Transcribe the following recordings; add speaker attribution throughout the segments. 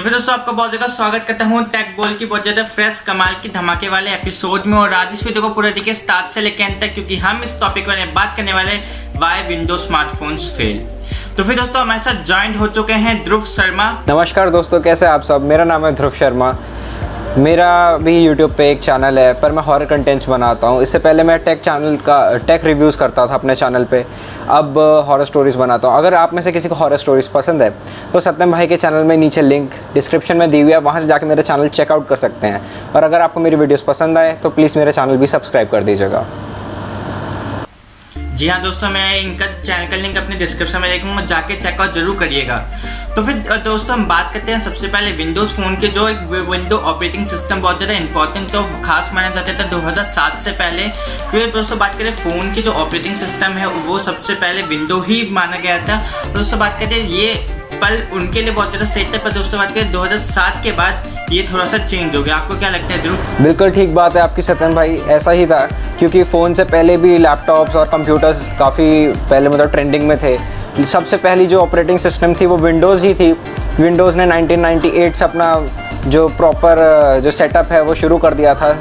Speaker 1: दोस्तों आपका बहुत ज़्यादा स्वागत करता हूँ टेक बोल की बहुत ज़्यादा फ्रेश कमाल की, धमाके वाले एपिसोड में। और आज इस वीडियो को पूरा देखिए स्टार्ट से लेकर अंत तक, क्योंकि हम इस टॉपिक पर बात करने वाले वाई विंडो स्मार्टफोन्स फेल तो फिर दोस्तों हमारे साथ ज्वाइंट हो चुके हैं ध्रुव शर्मा।
Speaker 2: नमस्कार दोस्तों, कैसे आप सब? मेरा नाम है ध्रुव शर्मा। मेरा भी यूट्यूब पे एक चैनल है, पर मैं हॉरर कंटेंट्स बनाता हूँ। इससे पहले मैं टेक चैनल का टेक रिव्यूज़ करता था अपने चैनल पे। अब हॉरर स्टोरीज़ बनाता हूँ। अगर आप में से किसी को हॉरर स्टोरीज़ पसंद है तो सत्यम भाई के चैनल में नीचे लिंक डिस्क्रिप्शन में दी हुई है। वहाँ से जाकर मेरा चैनल चेकआउट कर सकते हैं। और अगर आपको मेरी वीडियोज़ पसंद आए तो प्लीज़ मेरा चैनल भी सब्सक्राइब कर दीजिएगा।
Speaker 1: जी हाँ दोस्तों, मैं इनका चैनल का लिंक अपने डिस्क्रिप्शन में देखूँगा, जाके चेकआउट ज़रूर करिएगा। तो फिर दोस्तों, हम बात करते हैं सबसे पहले विंडोज़ फ़ोन के जो एक विंडो ऑपरेटिंग सिस्टम बहुत ज़्यादा इंपॉर्टेंट तो खास माना जाता था 2007 से पहले फिर दोस्तों, बात करें फ़ोन की जो ऑपरेटिंग सिस्टम है, वो सबसे पहले विंडो ही माना गया था। दोस्तों, बात करते हैं ये पल उनके लिए बहुत ज़्यादा सही था, पर दोस्तों, बात करें 2007 के बाद ये थोड़ा सा चेंज हो गया। आपको क्या लगता है, ध्रुव?
Speaker 2: बिल्कुल ठीक बात है आपकी, सत्यन भाई। ऐसा ही था, क्योंकि फ़ोन से पहले भी लैपटॉप्स और कंप्यूटर्स काफ़ी पहले मतलब ट्रेंडिंग में थे। सबसे पहली जो ऑपरेटिंग सिस्टम थी वो विंडोज़ ही थी। विंडोज़ ने 1998 से अपना जो प्रॉपर जो सेटअप है वो शुरू कर दिया था।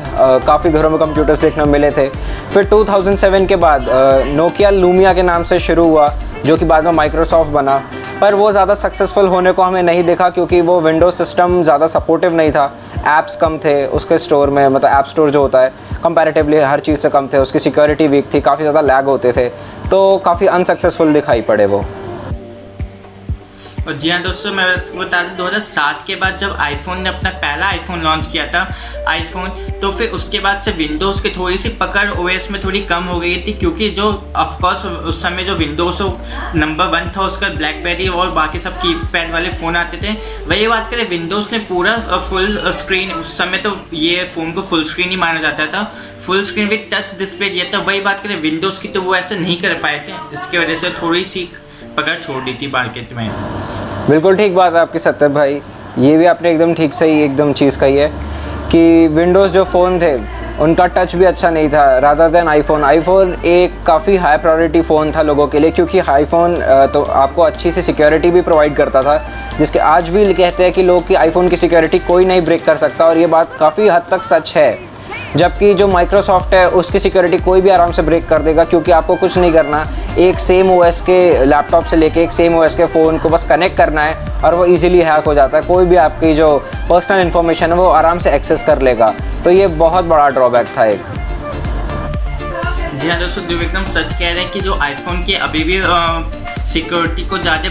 Speaker 2: काफ़ी घरों में कंप्यूटर्स देखने में मिले थे। फिर 2007 के बाद नोकिया लूमिया के नाम से शुरू हुआ, जो कि बाद में माइक्रोसॉफ्ट बना। पर वो ज़्यादा सक्सेसफुल होने को हमें नहीं देखा क्योंकि वो विंडोज़ सिस्टम ज़्यादा सपोर्टिव नहीं था। ऐप्स कम थे उसके स्टोर में मतलब ऐप स्टोर जो होता है कंपैरेटिवली हर चीज़ से कम थे, उसकी सिक्योरिटी वीक थी, काफ़ी ज़्यादा लैग होते थे। तो काफ़ी अनसक्सेसफुल दिखाई पड़े वो।
Speaker 1: और जी हाँ दोस्तों, मैं बता दूँ 2007 के बाद जब आईफोन ने अपना पहला आईफोन लॉन्च किया था आईफोन तो फिर उसके बाद से विंडोज़ की थोड़ी सी पकड़ ओएस में थोड़ी कम हो गई थी, क्योंकि जो ऑफकोर्स उस समय जो विंडोज़ नंबर वन था, उसका ब्लैकबेरी और बाकी सब की पैड वाले फ़ोन आते थे। वही बात करें विंडोज़ ने पूरा फुल स्क्रीन उस समय तो ये फ़ोन को फुल स्क्रीन ही माना जाता था। Full screen with touch display दिया था। वही बात करें विंडोज़ की तो वो ऐसे नहीं कर पाए थे, इसकी वजह से थोड़ी सी पकड़ छोड़ दी थी मार्केट में।
Speaker 2: बिल्कुल ठीक बात है आपकी सत्य भाई। ये भी आपने एकदम ठीक सही, एकदम चीज़ कही है कि विंडोज़ जो फ़ोन थे, उनका टच भी अच्छा नहीं था राधा देन आईफोन आईफोन एक काफ़ी हाई प्रायोरिटी फ़ोन था लोगों के लिए, क्योंकि आईफोन तो आपको अच्छी सी सिक्योरिटी भी प्रोवाइड करता था, जिसके आज भी कहते हैं कि लोग की आईफोन की सिक्योरिटी कोई नहीं ब्रेक कर सकता, और ये बात काफ़ी हद तक सच है। जबकि जो माइक्रोसॉफ्ट है, उसकी सिक्योरिटी कोई भी आराम से ब्रेक कर देगा, क्योंकि आपको कुछ नहीं करना। एक सेम ओएस के लैपटॉप से लेके, एक सेम ओएस के फ़ोन को बस कनेक्ट करना है और वो इजीली हैक हो जाता है। कोई भी आपकी जो पर्सनल इन्फॉर्मेशन है, वो आराम से एक्सेस कर लेगा। तो ये बहुत बड़ा ड्रॉबैक था एक।
Speaker 1: जी हाँ दोस्तों एकदम सच कह रहे हैं कि जो आईफोन की अभी भी सिक्योरिटी को ज़्यादा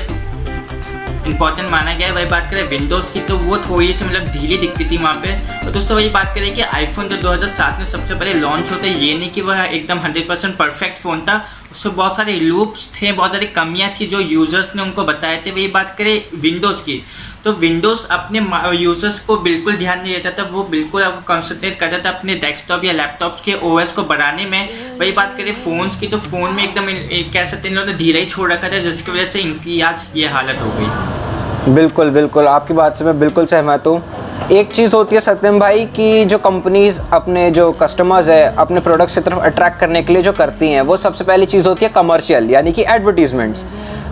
Speaker 1: इंपॉर्टेंट माना गया है। वही बात करें विंडोज़ की तो वो थोड़ी सी मतलब ढीली दिखती थी वहाँ पे। और दोस्तों वही बात करें कि आईफोन जो 2007 में सबसे पहले लॉन्च होता है, ये नहीं कि वह एकदम 100% परफेक्ट फ़ोन था। उसमें बहुत सारे लूप्स थे, बहुत सारी कमियाँ थी जो यूज़र्स ने उनको बताए थे। वही बात करें विंडोज़ की। तो विंडोज़ अपने यूज़र्स को बिल्कुल ध्यान नहीं देता था, वो बिल्कुल अब कॉन्सेंट्रेट करता था अपने डेस्कटॉप या लैपटॉप के ओएस को बढ़ाने में। वही बात करें फ़ोन्स की तो फ़ोन में एकदम कह सकते हैं धीरे ही छोड़ रखा था, जिसकी वजह से इनकी आज ये हालत हो गई।
Speaker 2: बिल्कुल बिल्कुल। आपकी बात से मैं बिल्कुल सहमत हूँ। एक चीज़ होती है सत्यम भाई कि जो कंपनीज़ अपने जो कस्टमर्स है, अपने प्रोडक्ट्स की तरफ़ अट्रैक्ट करने के लिए जो करती हैं, वो सबसे पहली चीज़ होती है कमर्शियल यानी कि एडवर्टीजमेंट्स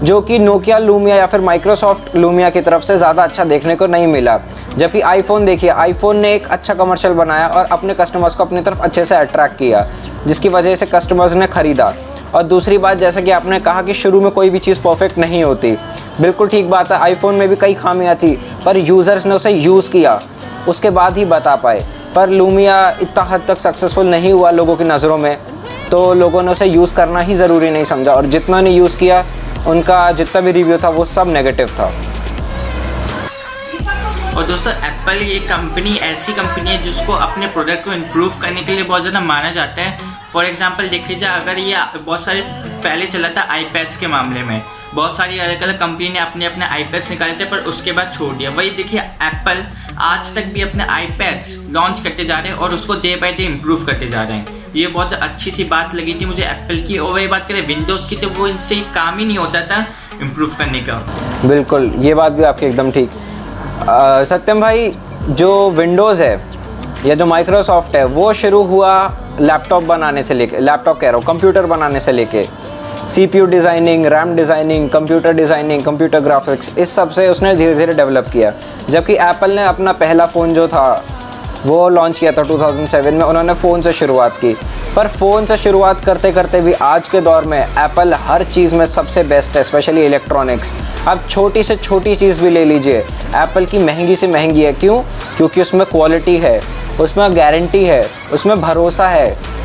Speaker 2: जो कि नोकिया लूमिया या फिर माइक्रोसॉफ्ट लूमिया की तरफ़ से ज़्यादा अच्छा देखने को नहीं मिला। जबकि आईफोन देखिए आईफोन ने एक अच्छा कमर्शियल बनाया और अपने कस्टमर्स को अपनी तरफ़ अच्छे से अट्रैक्ट किया, जिसकी वजह से कस्टमर्स ने ख़रीदा। और दूसरी बात, जैसा कि आपने कहा कि शुरू में कोई भी चीज़ परफेक्ट नहीं होती बिल्कुल ठीक बात है आईफोन में भी कई खामियाँ थी, पर यूज़र्स ने उसे यूज़ किया। उसके बाद ही बता पाए, पर लूमिया इतना हद तक सक्सेसफुल नहीं हुआ लोगों की नज़रों में तो लोगों ने उसे यूज़ करना ही ज़रूरी नहीं समझा, और जितना ने यूज़ किया, उनका जितना भी रिव्यू था, वो सब नेगेटिव था।
Speaker 1: और दोस्तों एप्पल ये कंपनी ऐसी कंपनी है जिसको अपने प्रोडक्ट को इम्प्रूव करने के लिए बहुत ज़्यादा माना जाता है। फॉर एग्ज़ाम्पल देख लीजिए, अगर ये बहुत सारे पहले चला था आईपैड्स के मामले में बहुत सारी अलग अलग कंपनी ने अपने अपने आईपैड्स निकाले थे, पर उसके बाद छोड़ दिया। वही देखिए एप्पल आज तक भी अपने आईपैड्स लॉन्च करते जा रहे हैं और उसको डे बाई डे इम्प्रूव करते जा रहे हैं। ये बहुत अच्छी सी बात लगी थी मुझे एप्पल की। और वही बात करें विंडोज़ की तो वो इनसे काम ही नहीं होता था इम्प्रूव करने का।
Speaker 2: बिल्कुल, ये बात भी आपकी एकदम ठीक। सत्यम भाई, जो विंडोज़ है, या जो माइक्रोसॉफ्ट है, वो शुरू हुआ लैपटॉप बनाने से लेके लैपटॉप कह रहा हूँ कंप्यूटर बनाने से लेके। CPU designing, RAM designing, computer designing, computer graphics, इस सबसे उसने धीरे धीरे डेवलप किया। जबकि एप्पल ने अपना पहला फ़ोन जो था, वो लॉन्च किया था 2007 में, उन्होंने फ़ोन से शुरुआत की। पर फ़ोन से शुरुआत करते करते भी आज के दौर में एप्पल हर चीज़ में सबसे बेस्ट है स्पेशली इलेक्ट्रॉनिक्स अब छोटी से छोटी चीज़ भी ले लीजिए एप्पल की महँगी से महँगी है। क्यों? क्योंकि उसमें क्वालिटी है, उसमें गारंटी है, उसमें भरोसा है।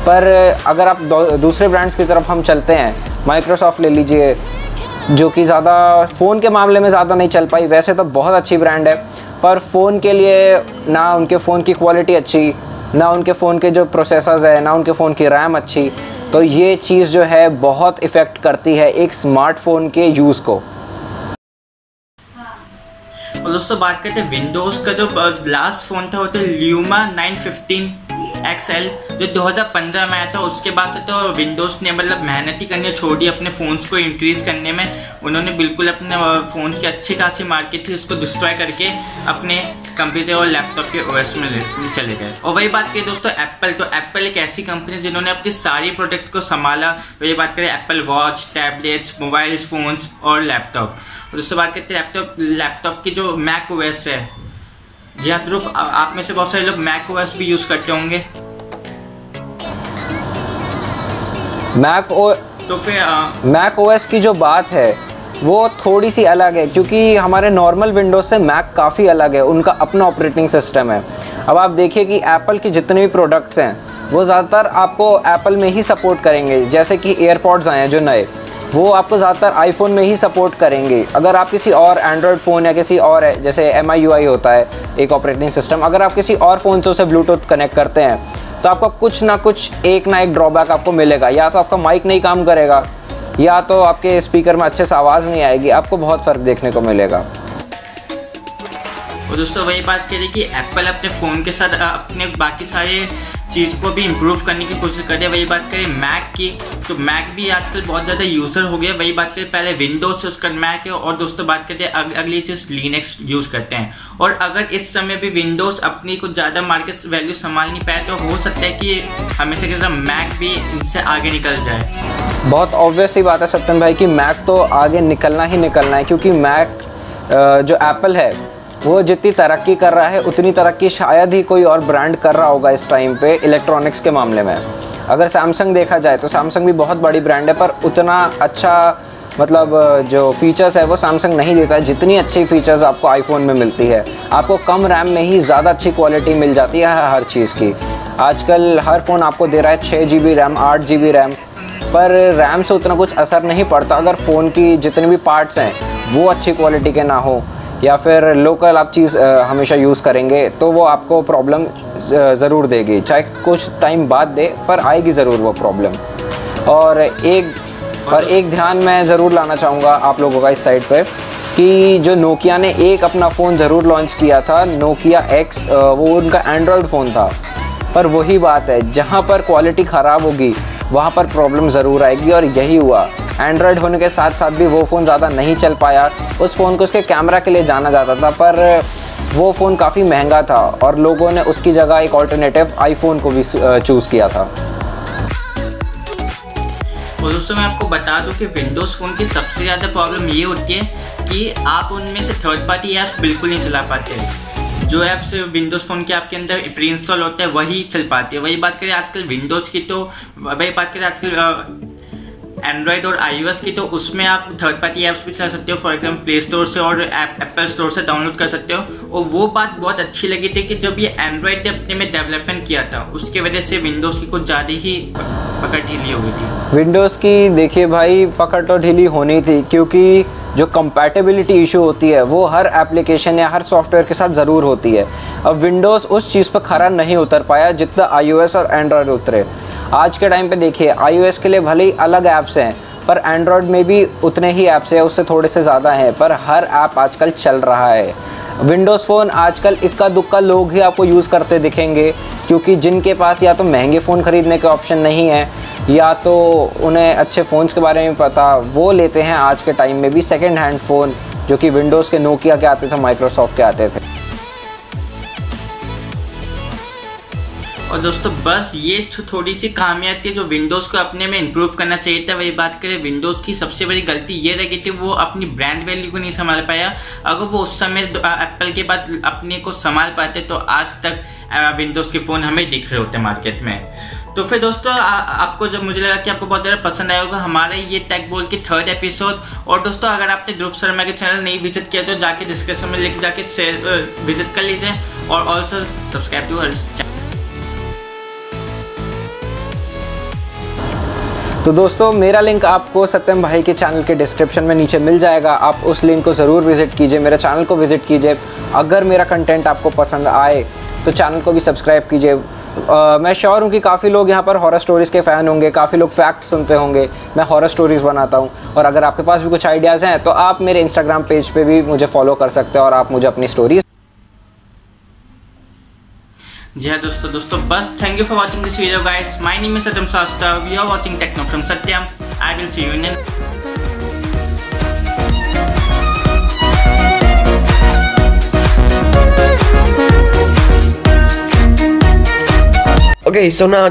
Speaker 2: पर अगर आप दूसरे ब्रांड्स की तरफ़ हम चलते हैं माइक्रोसॉफ्ट ले लीजिए, जो कि ज़्यादा फ़ोन के मामले में ज़्यादा नहीं चल पाई, वैसे तो बहुत अच्छी ब्रांड है, पर फ़ोन के लिए ना उनके फ़ोन की क्वालिटी अच्छी, ना उनके फ़ोन के जो प्रोसेसर्स है, ना उनके फ़ोन की रैम अच्छी तो ये चीज़ जो है बहुत इफ़ेक्ट करती है एक स्मार्टफ़ोन के यूज़ को।
Speaker 1: और दोस्तों, बात करते हैं विंडोज़ का जो लास्ट फ़ोन था, वो तो ल्यूमा 915 एक्सएल जो 2015 में आया था, उसके बाद से तो विंडोज़ ने मतलब मेहनत ही करनी छोड़ अपने फ़ोन्स को इंक्रीज़ करने में। उन्होंने बिल्कुल अपने फ़ोन की अच्छी खासी मार्केट थी, उसको डिस्ट्रॉय करके अपने कंप्यूटर और लैपटॉप के ओएस में चले गए। और वही बात करें दोस्तों एप्पल तो एप्पल एक ऐसी कंपनी जिन्होंने अपनी सारी प्रोडक्ट को संभाला। वही बात करें Apple watch tablets mobile phones और लैपटॉप और उससे बात करते हैं लैपटॉप लैपटॉप की जो मैक ओएस है जी हाँ ध्रुव आप में से बहुत सारे लोग मैक ओएस भी यूज़ करते होंगे।
Speaker 2: मैक ओ तो फिर मैक ओएस की जो बात है वो थोड़ी सी अलग है क्योंकि हमारे नॉर्मल विंडोज़ से मैक काफ़ी अलग है उनका अपना ऑपरेटिंग सिस्टम है। अब आप देखिए कि एप्पल की जितने भी प्रोडक्ट्स हैं वो ज़्यादातर आपको एप्पल में ही सपोर्ट करेंगे जैसे कि एयरपॉड्स आए हैं जो नए। वो आपको ज़्यादातर आईफोन में ही सपोर्ट करेंगे। अगर आप किसी और एंड्रॉयड फ़ोन या किसी और है जैसे एम होता है, एक ऑपरेटिंग सिस्टम अगर आप किसी और फ़ोन से उसे ब्लूटूथ कनेक्ट करते हैं तो आपको कुछ ना कुछ, एक ना एक ड्रॉबैक आपको मिलेगा। या तो आपका माइक नहीं काम करेगा, या तो आपके स्पीकर में अच्छे से आवाज़ नहीं आएगी, आपको बहुत फ़र्क देखने को मिलेगा।
Speaker 1: और दोस्तों, वही बात करें कि एप्पल अपने फ़ोन के साथ, अपने बाकी सारे चीज़ को भी इम्प्रूव करने की कोशिश कर रहे हैं। वही बात करें मैक की तो मैक भी आजकल बहुत ज़्यादा यूज़र हो गया वही बात करें पहले विंडोज़ से उसका मैक है और दोस्तों बात करते हैं अग, अगली चीज़ लीनेक्स यूज़ करते हैं। और अगर इस समय भी विंडोज़ अपनी कुछ ज़्यादा मार्केट वैल्यू संभाल नहीं पाए तो हो सकता है कि हमेशा की तरह मैक भी इनसे आगे निकल जाए।
Speaker 2: बहुत ऑब्वियस ही बात है सत्यन भाई कि मैक तो आगे निकलना ही निकलना है क्योंकि मैक जो एप्पल है वो जितनी तरक्की कर रहा है, उतनी तरक्की शायद ही कोई और ब्रांड कर रहा होगा इस टाइम पे इलेक्ट्रॉनिक्स के मामले में। अगर सैमसंग देखा जाए तो सैमसंग भी बहुत बड़ी ब्रांड है, पर उतना अच्छा मतलब जो फीचर्स है वो सैमसंग नहीं देता है। जितनी अच्छी फीचर्स आपको आईफोन में मिलती है, आपको कम रैम में ही ज़्यादा अच्छी क्वालिटी मिल जाती है हर चीज़ की। आजकल हर फ़ोन आपको दे रहा है छः जी बी रैम आठ जी बी रैम पर रैम से उतना कुछ असर नहीं पड़ता। अगर फ़ोन की जितने भी पार्ट्स हैं, वो अच्छी क्वालिटी के ना हो या फिर लोकल आप चीज़ हमेशा यूज़ करेंगे तो वो आपको प्रॉब्लम ज़रूर देगी। चाहे कुछ टाइम बाद दे, पर आएगी ज़रूर वो प्रॉब्लम और एक और एक ध्यान मैं ज़रूर लाना चाहूँगा आप लोगों का इस साइड पर कि जो नोकिया ने एक अपना फ़ोन ज़रूर लॉन्च किया था नोकिया एक्स वो उनका एंड्रॉयड फ़ोन था। पर वही बात है, जहाँ पर क्वालिटी ख़राब होगी, वहाँ पर प्रॉब्लम ज़रूर आएगी, और यही हुआ। एंड्रॉयड होने के साथ साथ भी वो फ़ोन ज़्यादा नहीं चल पाया। उस फ़ोन को उसके कैमरा के लिए जाना जाता था, पर, वो फ़ोन काफ़ी महँगा था और लोगों ने उसकी जगह एक ऑल्टरनेटिव आईफोन को भी चूज़ किया था।
Speaker 1: और दोस्तों, मैं आपको बता दूँ कि विंडोज़ फ़ोन की सबसे ज़्यादा प्रॉब्लम ये होती है कि आप उनमें से थर्ड पार्टी ऐप्स बिल्कुल नहीं चला पाते जो ऐप्स विंडोज़ फ़ोन के आपके अंदर प्री इंस्टॉल होता है, वही चल पाती है। वही बात करें आजकल विंडोज़ की तो वही बात करें आजकल एंड्रॉयड और आईओएस की तो उसमें आप थर्ड पार्टी ऐप्स भी चला सकते हो फॉर एग्ज़ाम्पल प्ले स्टोर से और एप्पल स्टोर से डाउनलोड कर सकते हो। और वो बात बहुत अच्छी लगी थी कि जब ये एंड्रॉयड ने अपने में डेवलपमेंट किया था, उसकी वजह से विंडोज़ की कुछ ज़्यादा ही पकड़ ढीली हो गई थी।
Speaker 2: विंडोज़ की, देखिए भाई, पकड़ तो ढीली होनी थी, क्योंकि जो कंपैटिबिलिटी इशू होती है, वो हर एप्लीकेशन या हर सॉफ्टवेयर के साथ ज़रूर होती है। अब विंडोज़ उस चीज़ पर खरा नहीं उतर पाया, जितना आईओएस और एंड्रॉयड उतरे। आज के टाइम पे देखिए आईओएस के लिए भले ही अलग ऐप्स हैं, पर एंड्रॉयड में भी उतने ही ऐप्स हैं, उससे थोड़े से ज़्यादा हैं, पर हर ऐप आजकल चल रहा है। विंडोज़ फ़ोन आजकल इक्का दुक्का लोग ही आपको यूज़ करते दिखेंगे, क्योंकि जिनके पास या तो महँगे फ़ोन ख़रीदने के ऑप्शन नहीं है, या तो उन्हें अच्छे फ़ोन्स के बारे में पता, वो लेते हैं आज के टाइम में भी सेकेंड हैंड फ़ोन जो कि विंडोज़ के नोकिया के आते थे माइक्रोसॉफ्ट के आते थे।
Speaker 1: और दोस्तों बस ये थोड़ी सी खामियाँ थी जो विंडोज़ को अपने में इंप्रूव करना चाहिए था। वही बात करें विंडोज़ की सबसे बड़ी गलती ये रह गई थी वो अपनी ब्रांड वैल्यू को नहीं संभाल पाया। अगर वो उस समय एप्पल के बाद अपने को संभाल पाते तो आज तक विंडोज़ के फ़ोन हमें दिख रहे होते मार्केट में। तो फिर दोस्तों आ, आपको जब मुझे लगा कि आपको बहुत ज़्यादा पसंद आया होगा हमारे ये टेक बोल के थर्ड एपिसोड और दोस्तों अगर आपने ध्रुव शर्मा के चैनल नहीं विज़िट किया तो जाके डिस्क्रिप्शन में लिख जाके शेयर विज़िट कर लीजिए और ऑल्सो सब्सक्राइब टू हर
Speaker 2: तो दोस्तों, मेरा लिंक आपको सत्यम भाई के चैनल के डिस्क्रिप्शन में नीचे मिल जाएगा। आप उस लिंक को ज़रूर विज़िट कीजिए, मेरे चैनल को विज़िट कीजिए। अगर मेरा कंटेंट आपको पसंद आए तो चैनल को भी सब्सक्राइब कीजिए। मैं श्योर हूँ कि काफ़ी लोग यहाँ पर हॉरर स्टोरीज़ के फ़ैन होंगे, काफ़ी लोग फैक्ट सुनते होंगे। मैं हॉरर स्टोरीज़ बनाता हूँ। और अगर आपके पास भी कुछ आइडियाज़ हैं तो आप मेरे इंस्टाग्राम पेज पे भी मुझे फॉलो कर सकते हैं और आप मुझे अपनी स्टोरीज
Speaker 1: जी हाँ दोस्तों दोस्तों बस thank you for watching this video guys my name is Satyam Shastra we are watching techno from Satyam I will see you in
Speaker 3: Okay, so now